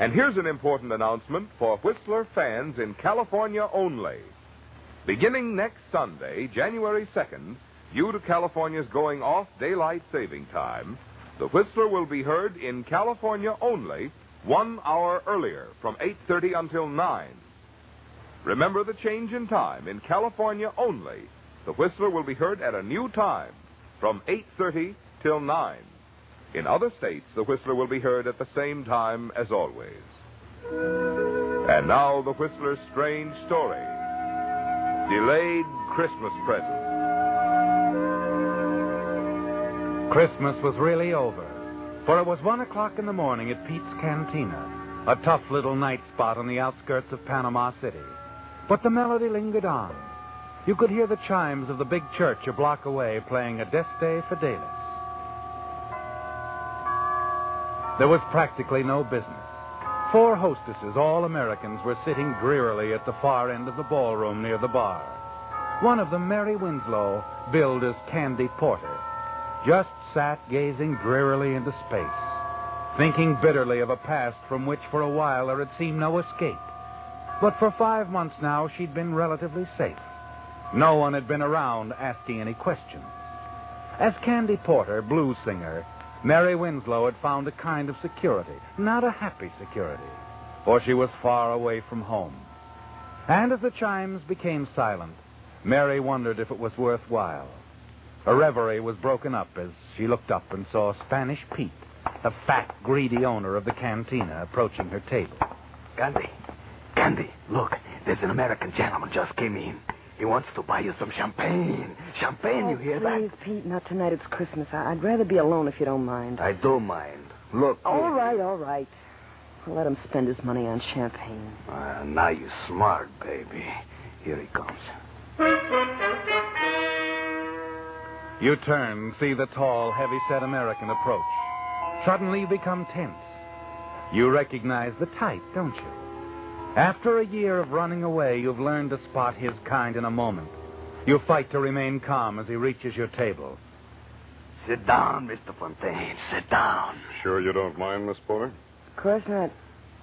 And here's an important announcement for Whistler fans in California only. Beginning next Sunday, January 2nd, due to California's going off daylight saving time, the Whistler will be heard in California only one hour earlier from 8.30 until 9. Remember the change in time in California only. The Whistler will be heard at a new time from 8.30 till 9. In other states, the Whistler will be heard at the same time as always. And now, the Whistler's strange story Delayed Christmas Present. Christmas was really over, for it was one o'clock in the morning at Pete's Cantina, a tough little night spot on the outskirts of Panama City. But the melody lingered on. You could hear the chimes of the big church a block away playing Adeste Fidelis. There was practically no business. Four hostesses, all Americans, were sitting drearily at the far end of the ballroom near the bar. One of them, Mary Winslow, billed as Candy Porter, just sat gazing drearily into space, thinking bitterly of a past from which for a while there had seemed no escape. But for five months now, she'd been relatively safe. No one had been around asking any questions. As Candy Porter, blues singer, Mary Winslow had found a kind of security, not a happy security, for she was far away from home. And as the chimes became silent, Mary wondered if it was worthwhile. Her reverie was broken up as she looked up and saw Spanish Pete, the fat, greedy owner of the cantina, approaching her table. Candy, Candy, look, there's an American gentleman just came in. He wants to buy you some champagne. Champagne, you hear Oh, Please, that? Pete, not tonight. It's Christmas. I- I'd rather be alone if you don't mind. I do mind. Look. All here. right, all right. I'll let him spend his money on champagne. Ah, now you're smart, baby. Here he comes. You turn, see the tall, heavy-set American approach. Suddenly you become tense. You recognize the type, don't you? After a year of running away, you've learned to spot his kind in a moment. You fight to remain calm as he reaches your table. Sit down, Mr. Fontaine. Sit down. Sure you don't mind, Miss Porter? Of course not.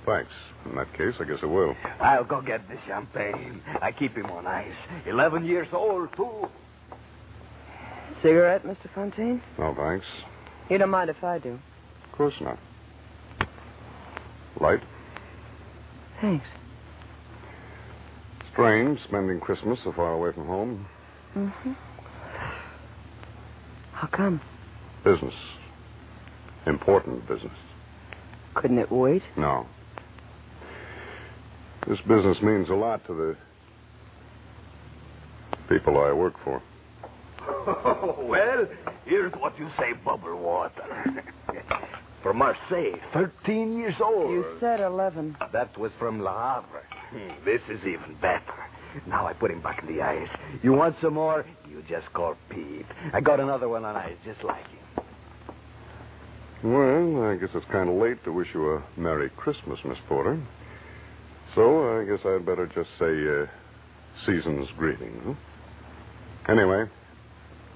Thanks. In that case, I guess I will. I'll go get the champagne. I keep him on ice. Eleven years old, too. Cigarette, Mr. Fontaine? No, thanks. You don't mind if I do. Of course not. Light? Thanks. Strange spending Christmas so far away from home. Mm-hmm. How come? Business. Important business. Couldn't it wait? No. This business means a lot to the people I work for. well, here's what you say, bubble water. from Marseille, 13 years old. You said 11. That was from Le Havre. Hmm, This is even better. Now I put him back in the ice. You want some more? You just call Pete. I got another one on ice just like him. Well, I guess it's kind of late to wish you a Merry Christmas, Miss Porter. So I guess I'd better just say uh, season's greetings. Huh? Anyway,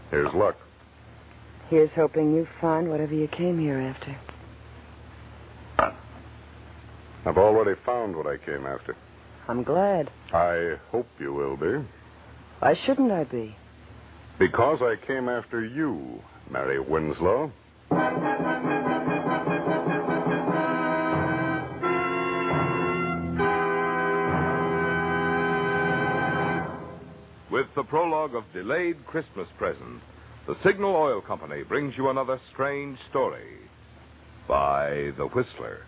here's luck. Here's hoping you find whatever you came here after. I've already found what I came after. I'm glad. I hope you will be. Why shouldn't I be? Because I came after you, Mary Winslow. With the prologue of Delayed Christmas Present, the Signal Oil Company brings you another strange story by The Whistler.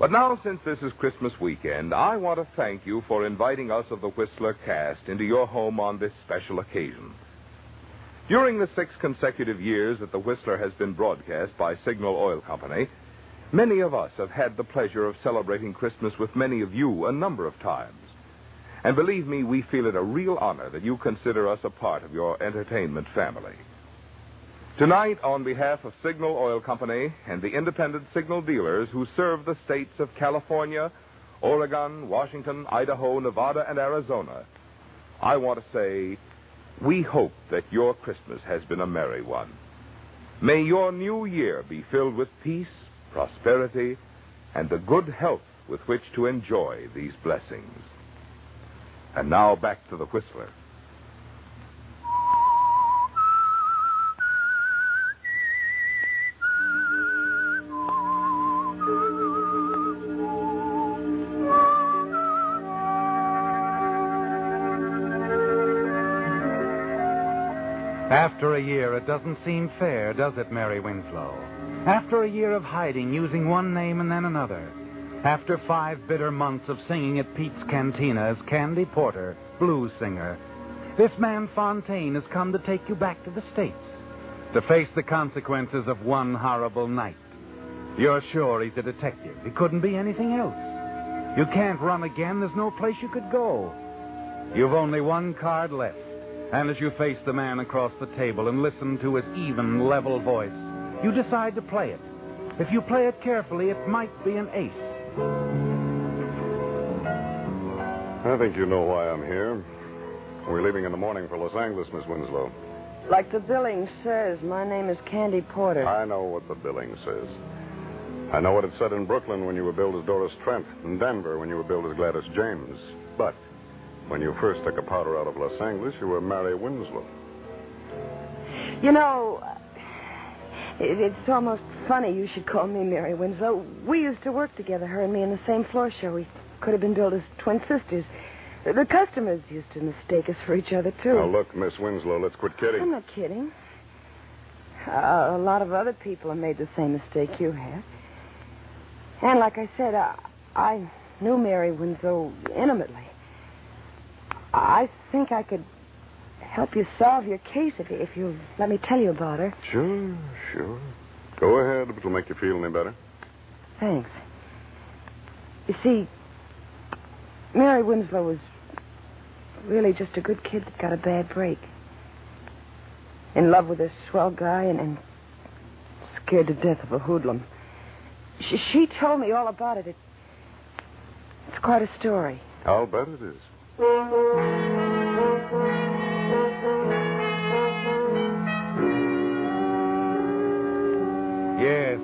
But now, since this is Christmas weekend, I want to thank you for inviting us of the Whistler cast into your home on this special occasion. During the six consecutive years that the Whistler has been broadcast by Signal Oil Company, many of us have had the pleasure of celebrating Christmas with many of you a number of times. And believe me, we feel it a real honor that you consider us a part of your entertainment family. Tonight, on behalf of Signal Oil Company and the independent signal dealers who serve the states of California, Oregon, Washington, Idaho, Nevada, and Arizona, I want to say we hope that your Christmas has been a merry one. May your new year be filled with peace, prosperity, and the good health with which to enjoy these blessings. And now back to the Whistler. After a year, it doesn't seem fair, does it, Mary Winslow? After a year of hiding, using one name and then another. After five bitter months of singing at Pete's Cantina as Candy Porter, blues singer, this man Fontaine has come to take you back to the States to face the consequences of one horrible night. You're sure he's a detective. He couldn't be anything else. You can't run again. There's no place you could go. You've only one card left. And as you face the man across the table and listen to his even, level voice, you decide to play it. If you play it carefully, it might be an ace. I think you know why I'm here. We're leaving in the morning for Los Angeles, Miss Winslow. Like the billing says, my name is Candy Porter. I know what the billing says. I know what it said in Brooklyn when you were billed as Doris Trent, in Denver when you were billed as Gladys James. But when you first took a powder out of Los Angeles, you were Mary Winslow. You know, it, it's almost funny you should call me Mary Winslow. We used to work together, her and me, in the same floor show. We could have been billed as twin sisters. The- The customers used to mistake us for each other, too. Now, look, Miss Winslow, let's quit kidding. I'm not kidding. Uh, a lot of other people have made the same mistake you have. And like I said, I, I knew Mary Winslow intimately. I think I could help you solve your case if you, if you let me tell you about her. Sure, sure. Go ahead if it'll make you feel any better. Thanks. You see, Mary Winslow was really just a good kid that got a bad break. In love with a swell guy and, and scared to death of a hoodlum. She, she told me all about it. it. It's quite a story. I'll bet it is. Yes,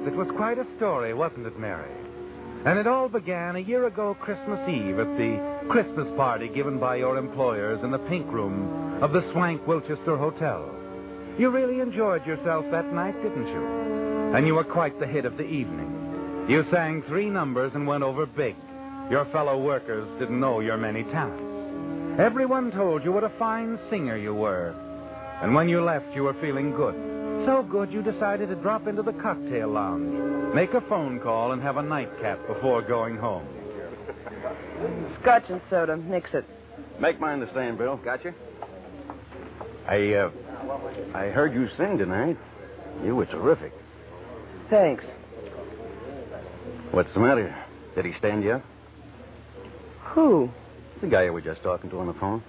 it was quite a story, wasn't it, Mary? And it all began a year ago, Christmas Eve, at the Christmas party given by your employers in the pink room of the Swank Wilchester Hotel. You really enjoyed yourself that night, didn't you? And you were quite the hit of the evening. You sang three numbers and went over big. Your fellow workers didn't know your many talents. Everyone told you what a fine singer you were. And when you left, you were feeling good. So good you decided to drop into the cocktail lounge, make a phone call, and have a nightcap before going home. Scotch and soda. Mix it. Make mine the same, Bill. Gotcha. I, uh, I heard you sing tonight. You were terrific. Thanks. What's the matter? Did he stand you up? Who? The guy you were just talking to on the phone.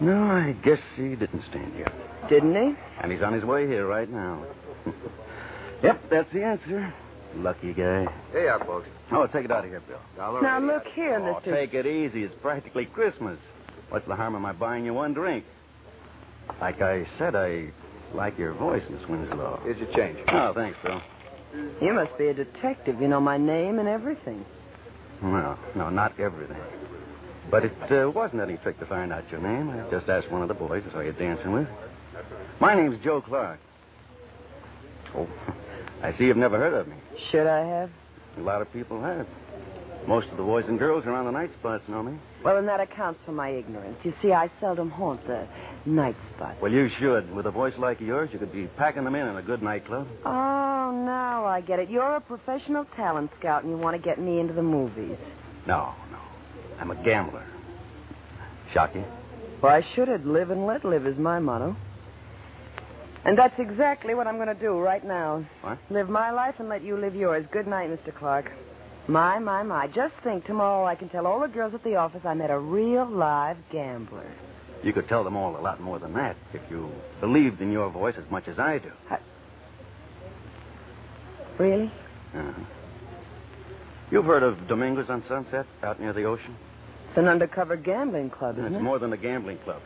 No, I guess he didn't stand you up. Didn't he? And he's on his way here right now. yep, that's the answer. Lucky guy. Hey, out, folks. Oh, take it out of here, Bill. Dollar Now eighty. look here, Oh, Mister. take it easy. It's practically Christmas. What's the harm of my buying you one drink? Like I said, I like your voice, Miss Winslow. Here's your change. Oh, thanks, Bill. You must be a detective. You know my name and everything. Well, no, not everything. But it uh, wasn't any trick to find out your name. I just asked one of the boys I saw you dancing with. My name's Joe Clark. Oh, I see you've never heard of me. Should I have? A lot of people have. Most of the boys and girls around the night spots know me. Well, then that accounts for my ignorance. You see, I seldom haunt the night spots. Well, you should. With a voice like yours, you could be packing them in in a good nightclub. Oh, now I get it. You're a professional talent scout, and you want to get me into the movies. No, no. I'm a gambler. Shock you? Why should it? Live and let live is my motto. And that's exactly what I'm going to do right now. What? Live my life and let you live yours. Good night, Mr. Clark. My, my, my. Just think, tomorrow I can tell all the girls at the office I met a real live gambler. You could tell them all a lot more than that if you believed in your voice as much as I do. Really? Uh-huh. You've heard of Dominguez on Sunset out near the ocean? It's an undercover gambling club, isn't it's it? It's more than a gambling club.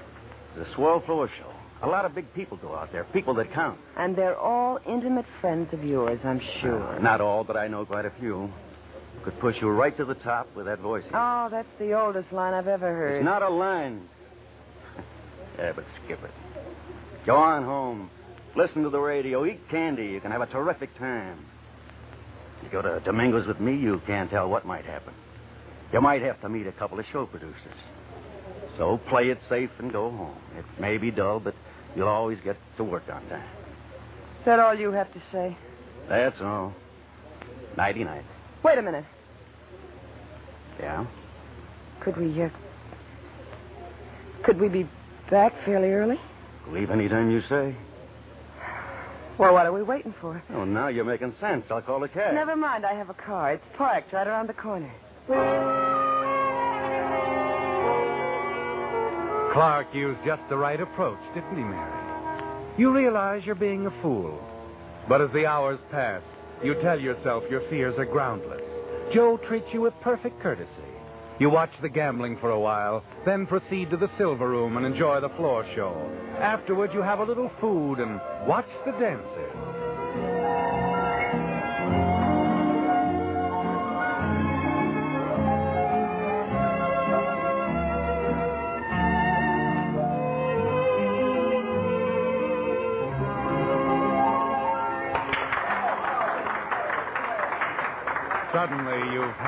It's a swell floor show. A lot of big people go out there, people that count. And they're all intimate friends of yours, I'm sure. Uh, not all, but I know quite a few. Could push you right to the top with that voice. Oh, that's the oldest line I've ever heard. It's not a line. yeah, but skip it. Go on home. Listen to the radio. Eat candy. You can have a terrific time. You go to Domingo's with me, you can't tell what might happen. You might have to meet a couple of show producers. So play it safe and go home. It may be dull, but you'll always get to work on time. Is that all you have to say? That's all. Nighty night. Wait a minute. Yeah? Could we, uh, could we be back fairly early? Leave any time you say. Well, what are we waiting for? Oh, now you're making sense. I'll call a cab. Never mind, I have a car. It's parked right around the corner. Clark used just the right approach, didn't he, Mary? You realize you're being a fool. But as the hours pass, you tell yourself your fears are groundless. Joe treats you with perfect courtesy. You watch the gambling for a while, then proceed to the silver room and enjoy the floor show. Afterward, you have a little food and watch the dancers.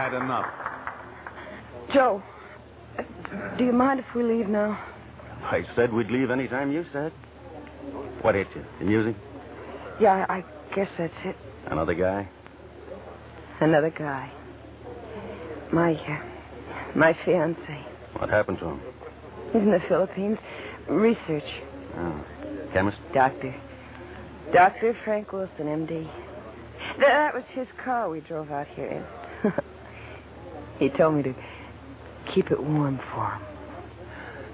Suddenly, had enough. Joe, uh, do you mind if we leave now? I said we'd leave any time you said. What hit you? The music? Yeah, I guess that's it. Another guy? Another guy. My, uh, my fiance. What happened to him? He's in the Philippines. Research. Oh. Chemist? Doctor. Dr. Frank Wilson, M.D. That was his car we drove out here in. He told me to keep it warm for him.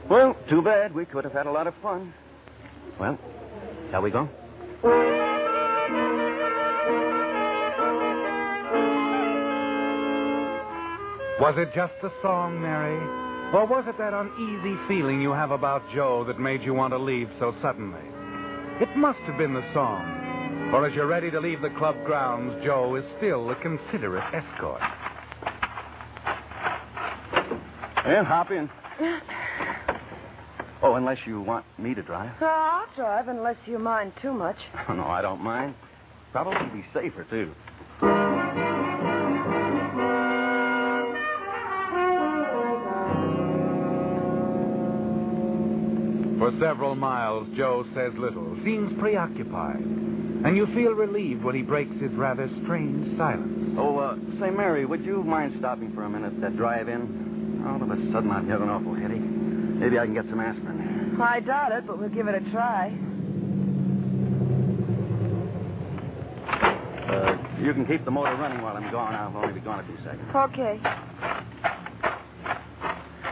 Well, too bad. We could have had a lot of fun. Well, shall we go? Was it just the song, Mary? Or was it that uneasy feeling you have about Joe that made you want to leave so suddenly? It must have been the song. For as you're ready to leave the club grounds, Joe is still a considerate escort. Well, hop in. Oh, unless you want me to drive. Oh, I'll drive unless you mind too much. Oh, no, I don't mind. Probably be safer, too. For several miles, Joe says little, seems preoccupied, and you feel relieved when he breaks his rather strange silence. Oh, uh, say, Mary, would you mind stopping for a minute at that drive-in? All of a sudden, I'm an awful headache. Maybe I can get some aspirin. I doubt it, but we'll give it a try. Uh, you can keep the motor running while I'm gone. I'll only be gone a few seconds. Okay.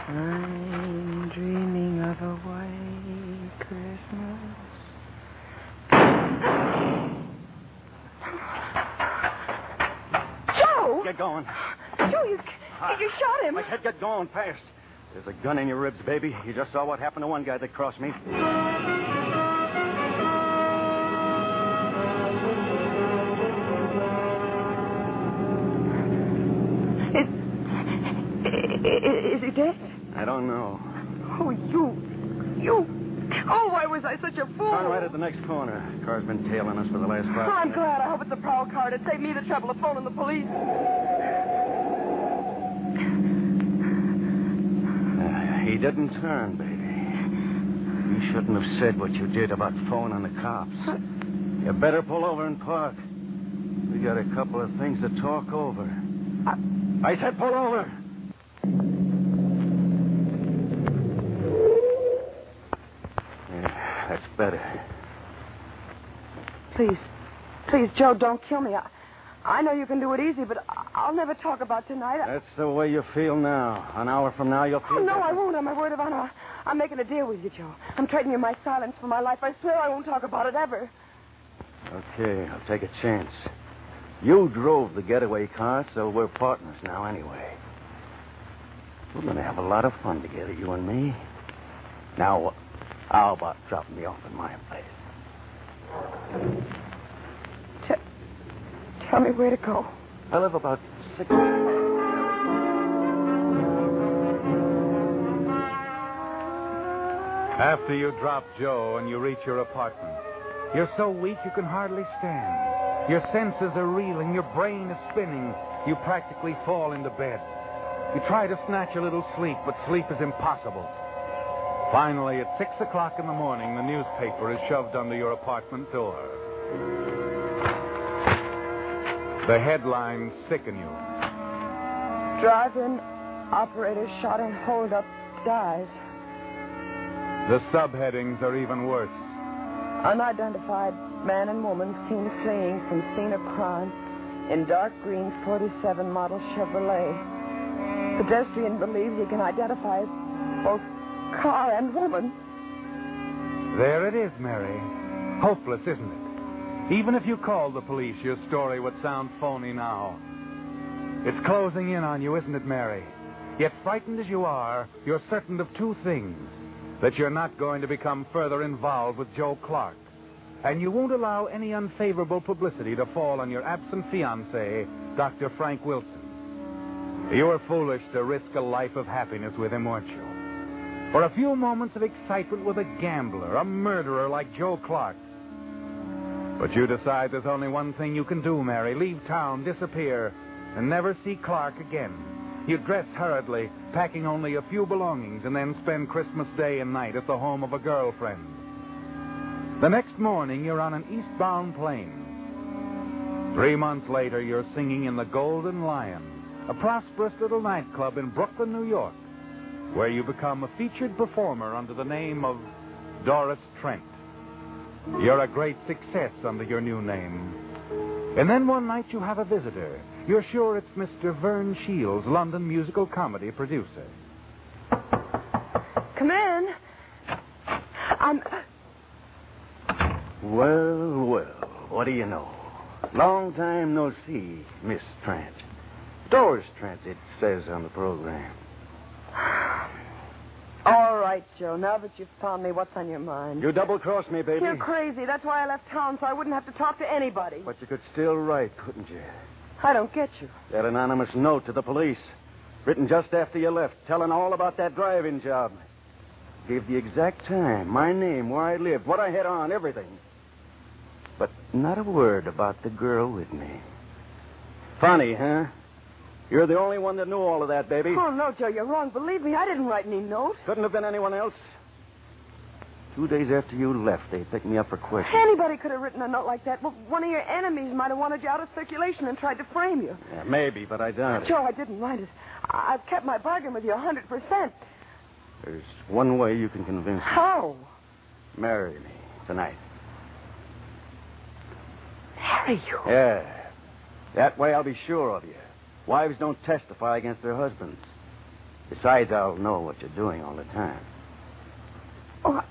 I'm dreaming of a white Christmas. Joe! Get going. Joe, you, you shot him. My head, get going fast. There's a gun in your ribs, baby. You just saw what happened to one guy that crossed me. Is, is he dead? I don't know. Oh, you. You. Oh, why was I such a fool? Turn right at the next corner. Car's been tailing us for the last five Oh, I'm minutes. glad. I hope it's a prowl car to save me the trouble of phoning the police. Uh, he didn't turn, baby. You shouldn't have said what you did about phoning the cops. You better pull over and park. We got a couple of things to talk over. Uh, I said pull over. Yeah, that's better. Please. Please, Joe, don't kill me. I, I know you can do it easy, but I- I'll never talk about tonight. I- That's the way you feel now. An hour from now, you'll oh, feel. Oh, no, I won't. On my word of honor. I'm making a deal with you, Joe. I'm trading you my silence for my life. I swear I won't talk about it ever. Okay, I'll take a chance. You drove the getaway car, so we're partners now anyway. We're going to have a lot of fun together, you and me. Now, uh, how about dropping me off in my place? T- tell me where to go. I live about six. After you drop Joe and you reach your apartment, you're so weak you can hardly stand. Your senses are reeling, your brain is spinning. You practically fall into bed. You try to snatch a little sleep, but sleep is impossible. Finally, at six o'clock in the morning, the newspaper is shoved under your apartment door. The headlines sicken you. Drive-in operator shot and hold up dies. The subheadings are even worse. Unidentified man and woman seen fleeing from scene of crime in dark green 47 model Chevrolet. Pedestrian believes he can identify both car and woman. There it is, Mary. Hopeless, isn't it? Even if you called the police, your story would sound phony now. It's closing in on you, isn't it, Mary? Yet, frightened as you are, you're certain of two things that you're not going to become further involved with Joe Clark, and you won't allow any unfavorable publicity to fall on your absent fiancé, Dr. Frank Wilson. You were foolish to risk a life of happiness with him, weren't you? For a few moments of excitement with a gambler, a murderer like Joe Clark. But you decide there's only one thing you can do, Mary. Leave town, disappear, and never see Clark again. You dress hurriedly, packing only a few belongings, and then spend Christmas Day and night at the home of a girlfriend. The next morning, you're on an eastbound plane. Three months later, you're singing in the Golden Lion, a prosperous little nightclub in Brooklyn, New York, where you become a featured performer under the name of Doris Trent. You're a great success under your new name. And then one night you have a visitor. You're sure it's Mr. Vern Shields, London musical comedy producer. Come in. I'm. Well, well, what do you know? Long time no see, Miss Trent. Doris Trent, it says on the program. All right, Joe. Now that you've found me, what's on your mind? You double crossed me, baby. You're crazy. That's why I left town, so I wouldn't have to talk to anybody. But you could still write, couldn't you? I don't get you. That anonymous note to the police, written just after you left, telling all about that driving job. Gave the exact time, my name, where I lived, what I had on, everything. But not a word about the girl with me. Funny, huh? You're the only one that knew all of that, baby. Oh, no, Joe, you're wrong. Believe me, I didn't write any notes. Couldn't have been anyone else. Two days after you left, they picked me up for questioning. Anybody could have written a note like that. Well, one of your enemies might have wanted you out of circulation and tried to frame you. Yeah, maybe, but I doubt it. Joe, I didn't write it. I've kept my bargain with you a 100%. There's one way you can convince me. How? Marry me tonight. Marry you? Yeah. That way I'll be sure of you. Wives don't testify against their husbands. Besides, I'll know what you're doing all the time. Oh, I-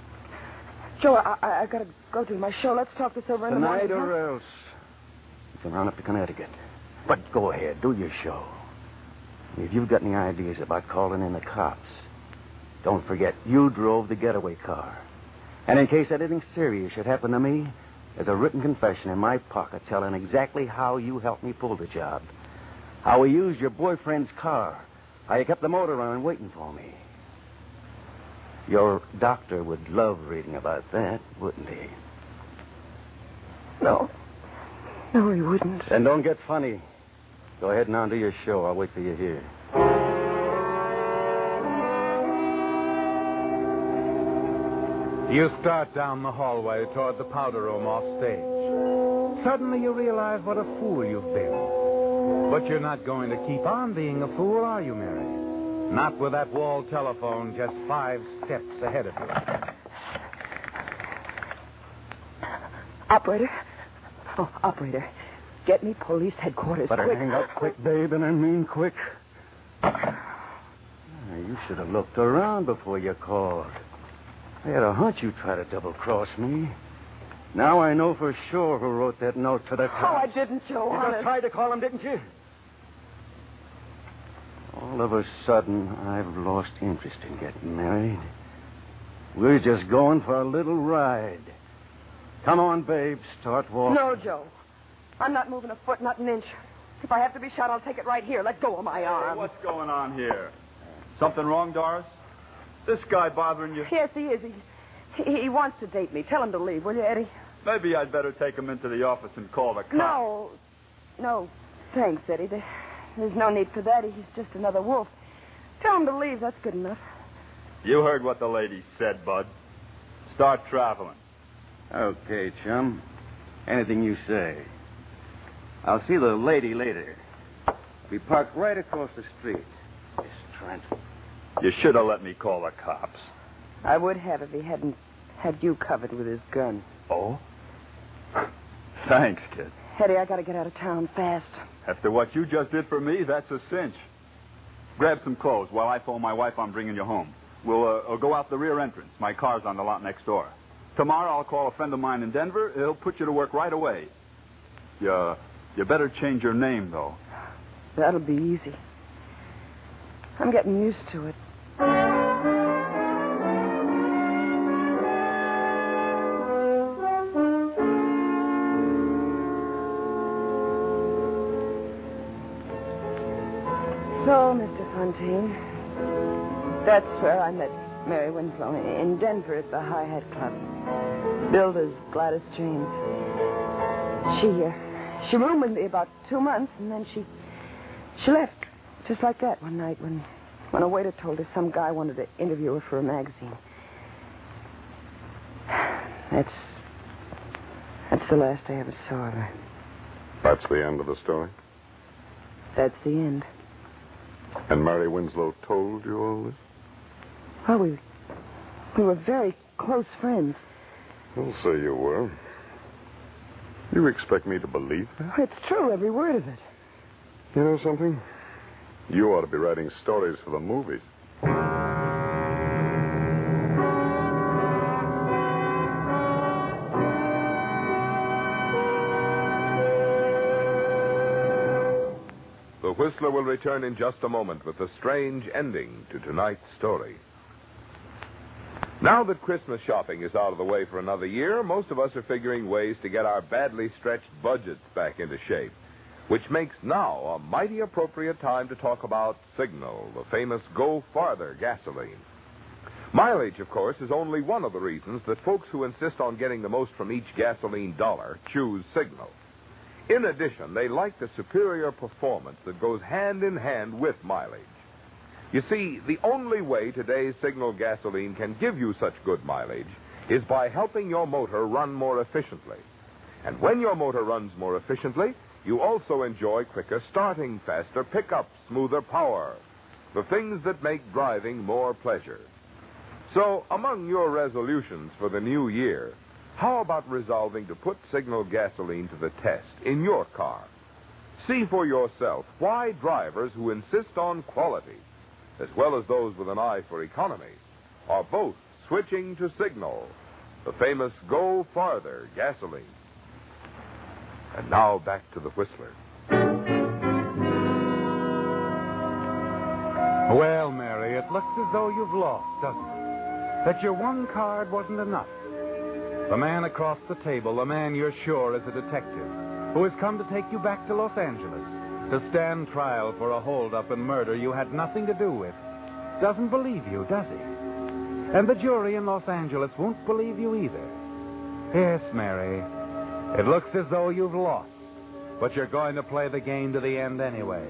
Joe, I, I, I gotta go to my show. Let's talk this over in the morning. Tonight or else. You can run up to Connecticut. But go ahead, do your show. If you've got any ideas about calling in the cops, don't forget you drove the getaway car. And in case anything serious should happen to me, there's a written confession in my pocket telling exactly how you helped me pull the job. How we used your boyfriend's car. How you kept the motor running waiting for me. Your doctor would love reading about that, wouldn't he? No. No, he wouldn't. Then don't get funny. Go ahead and on to your show. I'll wait for you here. You start down the hallway toward the powder room off stage. Suddenly you realize what a fool you've been. But you're not going to keep on being a fool, are you, Mary? Not with that wall telephone just five steps ahead of you. Operator. Oh, operator. Get me police headquarters. Better quick. hang up quick, babe, and I mean quick. You should have looked around before you called. I had a hunch you'd try to double cross me. Now I know for sure who wrote that note to the Oh, I didn't, Joe. You just tried to call him, didn't you? All of a sudden, I've lost interest in getting married. We're just going for a little ride. Come on, babe. Start walking. No, Joe. I'm not moving a foot, not an inch. If I have to be shot, I'll take it right here. Let go of my arm. What's going on here? Something wrong, Doris? This guy bothering you? Yes, he is. He, he, he wants to date me. Tell him to leave, will you, Eddie? Maybe I'd better take him into the office and call the cops. No. No. Thanks, Eddie. There, there's no need for that. He's just another wolf. Tell him to leave. That's good enough. You heard what the lady said, Bud. Start traveling. Okay, chum. Anything you say. I'll see the lady later. We parked right across the street. Miss Trent. You should have let me call the cops. I would have if he hadn't had you covered with his gun. Oh? Thanks, kid. Eddie, I gotta get out of town fast. After what you just did for me, that's a cinch. Grab some clothes while I phone my wife I'm bringing you home. We'll uh, uh, go out the rear entrance. My car's on the lot next door. Tomorrow I'll call a friend of mine in Denver. He'll put you to work right away. You, you better change your name, though. That'll be easy. I'm getting used to it. Fontaine, that's where I met Mary Winslow in Denver at the High Hat Club. Billed as Gladys James. She, uh, she roomed with me about two months, and then she, she left just like that one night when, when a waiter told her some guy wanted to interview her for a magazine. That's, that's the last I ever saw of her. That's the end of the story. That's the end. And Mary Winslow told you all this? Well, we, we were very close friends. We'll say you were. You expect me to believe that? It's true, every word of it. You know something? You ought to be writing stories for the movies. Whistler will return in just a moment with a strange ending to tonight's story. Now that Christmas shopping is out of the way for another year, most of us are figuring ways to get our badly stretched budgets back into shape, which makes now a mighty appropriate time to talk about Signal, the famous Go Farther gasoline. Mileage, of course, is only one of the reasons that folks who insist on getting the most from each gasoline dollar choose Signal. In addition, they like the superior performance that goes hand in hand with mileage. You see, the only way today's Signal gasoline can give you such good mileage is by helping your motor run more efficiently. And when your motor runs more efficiently, you also enjoy quicker starting, faster pickup, smoother power. The things that make driving more pleasure. So, among your resolutions for the new year, how about resolving to put Signal gasoline to the test in your car? See for yourself why drivers who insist on quality, as well as those with an eye for economy, are both switching to Signal, the famous Go Farther gasoline. And now back to the Whistler. Well, Mary, it looks as though you've lost, doesn't it? That your one card wasn't enough. The man across the table, the man you're sure is a detective, who has come to take you back to Los Angeles to stand trial for a holdup and murder you had nothing to do with, doesn't believe you, does he? And the jury in Los Angeles won't believe you either. Yes, Mary, it looks as though you've lost, but you're going to play the game to the end anyway.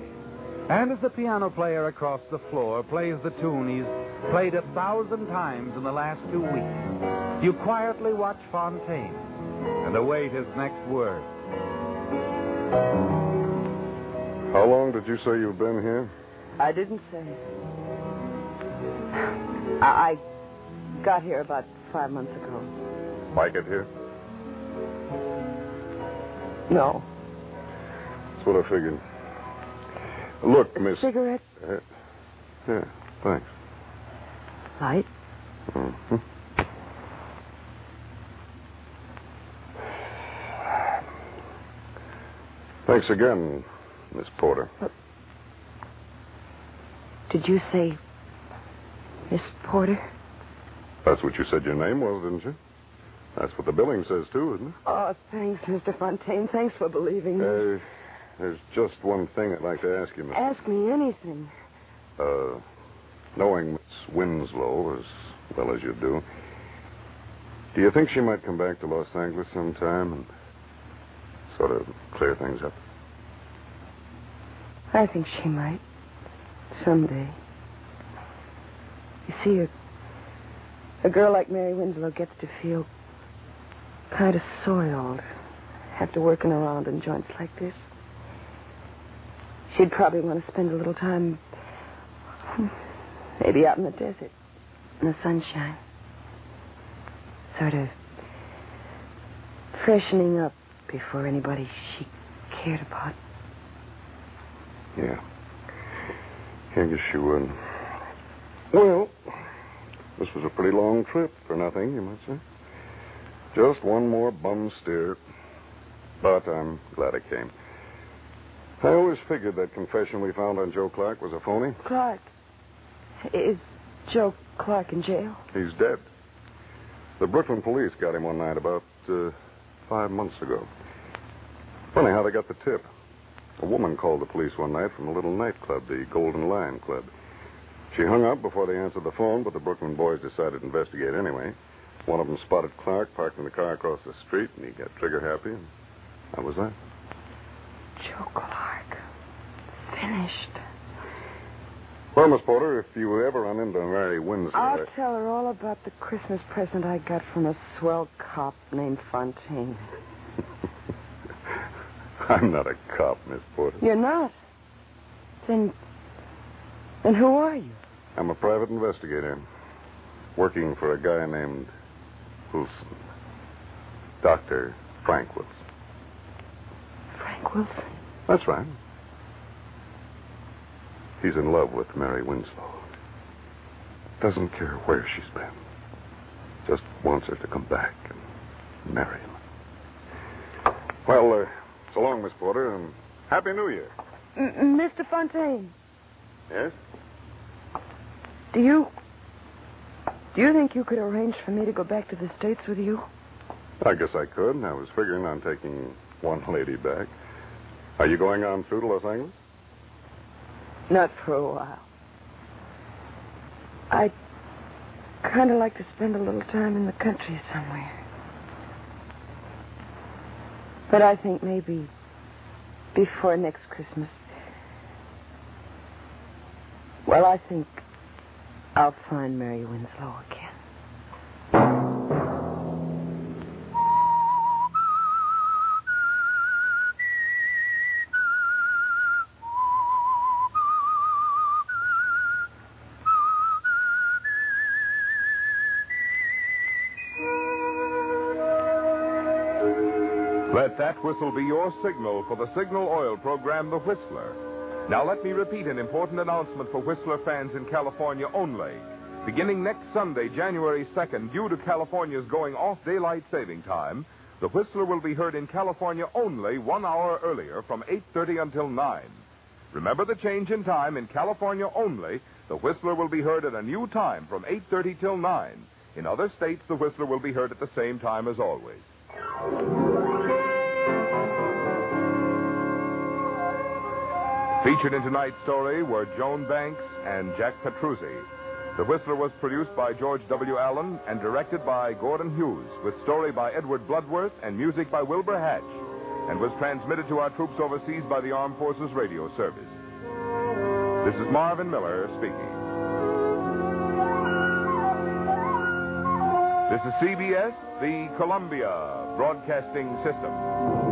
And as the piano player across the floor plays the tune he's played a thousand times in the last two weeks, you quietly watch Fontaine and await his next word. How long did you say you've been here? I didn't say. I, I got here about five months ago. Like it here? No. That's what I figured. Look, A Miss. cigarette? Uh, yeah, thanks. Light? hmm Thanks again, Miss Porter. Did you say Miss Porter? That's what you said your name was, didn't you? That's what the billing says, too, isn't it? Oh, thanks, Mr. Fontaine. Thanks for believing me. Uh, there's just one thing I'd like to ask you, Miss. Ask me anything. Uh, knowing Miss Winslow as well as you do, do you think she might come back to Los Angeles sometime and sort of clear things up? I think she might. Someday. You see, a, a girl like Mary Winslow gets to feel kind of soiled after working around in joints like this. She'd probably want to spend a little time, hmm, maybe out in the desert, in the sunshine. Sort of freshening up before anybody she cared about. Yeah. I guess she would. Well, this was a pretty long trip for nothing, you might say. Just one more bum steer. But I'm glad it came. I always figured that confession we found on Joe Clark was a phony. Clark. Is Joe Clark in jail? He's dead. The Brooklyn police got him one night about uh, five months ago. Funny how they got the tip. A woman called the police one night from a little nightclub, the Golden Lion Club. She hung up before they answered the phone, but the Brooklyn boys decided to investigate anyway. One of them spotted Clark parked in the car across the street, and he got trigger happy, and that was that. Joe Clark. Finished. Well, Miss Porter, if you ever run into Mary Winslow, I'll tell her all about the Christmas present I got from a swell cop named Fontaine. I'm not a cop, Miss Porter. You're not? Then. Then who are you? I'm a private investigator, working for a guy named Wilson. Dr. Frank Wilson. Frank Wilson. That's right. He's in love with Mary Winslow. Doesn't care where she's been. Just wants her to come back and marry him. Well, uh, so long, Miss Porter, and Happy New Year. M- Mr. Fontaine, Yes? do you. Do you think you could arrange for me to go back to the States with you? I guess I could. I was figuring on taking one lady back. Are you going on through to Los Angeles? Not for a while. I'd kind of like to spend a little time in the country somewhere. But I think maybe before next Christmas. Well, I think I'll find Mary Winslow again. That whistle be your signal for the Signal Oil program, The Whistler. Now, let me repeat an important announcement for Whistler fans in California only. Beginning next Sunday, January 2nd, due to California's going off daylight saving time, The Whistler will be heard in California only one hour earlier from 8.30 until 9. Remember the change in time in California only. The Whistler will be heard at a new time from 8.30 till 9. In other states, The Whistler will be heard at the same time as always. Featured in tonight's story were Joan Banks and Jack Petruzzi. The Whistler was produced by George W. Allen and directed by Gordon Hughes, with story by Edward Bloodworth and music by Wilbur Hatch, and was transmitted to our troops overseas by the Armed Forces Radio Service. This is Marvin Miller speaking. This is CBS, the Columbia Broadcasting System.